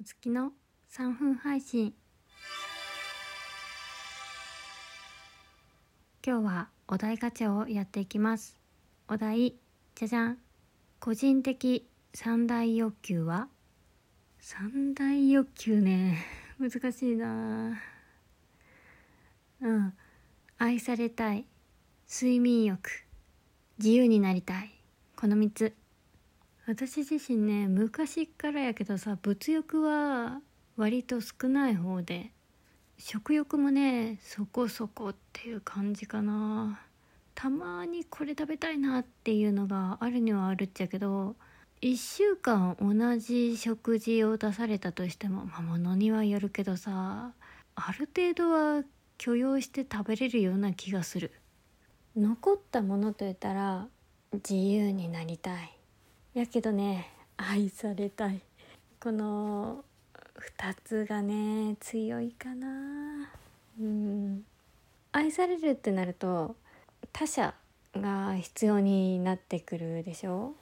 お月の3分配信。今日はお題ガチャをやっていきます。お題じゃじゃん。個人的三大欲求は？三大欲求ね。難しいな。うん。愛されたい。睡眠欲。自由になりたい。この3つ。私自身ね昔からやけどさ物欲は割と少ない方で食欲もねそこそこっていう感じかな。たまにこれ食べたいなっていうのがあるにはあるっちゃけど1週間同じ食事を出されたとしてもまあものにはよるけどさある程度は許容して食べれるような気がする。残ったものといったら自由になりたい。やけどね愛されたい。この2つがね強いかな。うん。愛されるってなると他者が必要になってくるでしょ。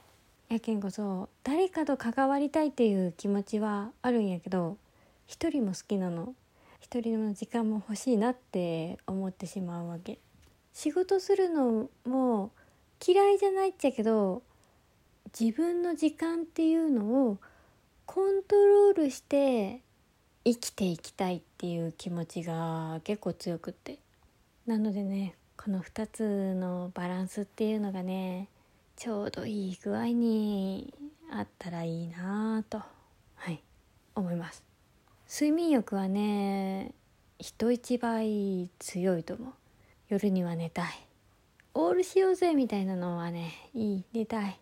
やけんこそ誰かと関わりたいっていう気持ちはあるんやけど一人も好きなの。一人の時間も欲しいなって思ってしまうわけ。仕事するのも嫌いじゃないっちゃけど自分の時間っていうのをコントロールして生きていきたいっていう気持ちが結構強くって。なのでねこの2つのバランスっていうのがねちょうどいい具合にあったらいいなとはい思います。睡眠欲はね人一倍強いと思う。夜には寝たい。オールしようぜみたいなのはねいい寝たい。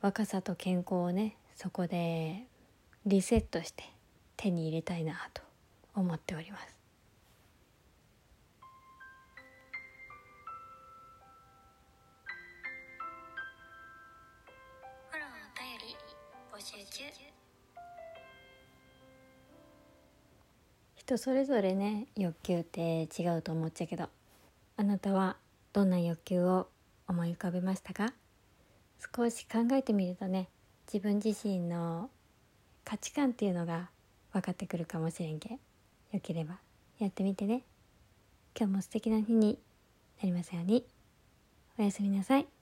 若さと健康をねそこでリセットして手に入れたいなと思っております。人それぞれね欲求って違うと思っちゃうけどあなたはどんな欲求を思い浮かべましたか？少し考えてみるとね自分自身の価値観っていうのが分かってくるかもしれんけ。よければやってみてね。今日も素敵な日になりますように。おやすみなさい。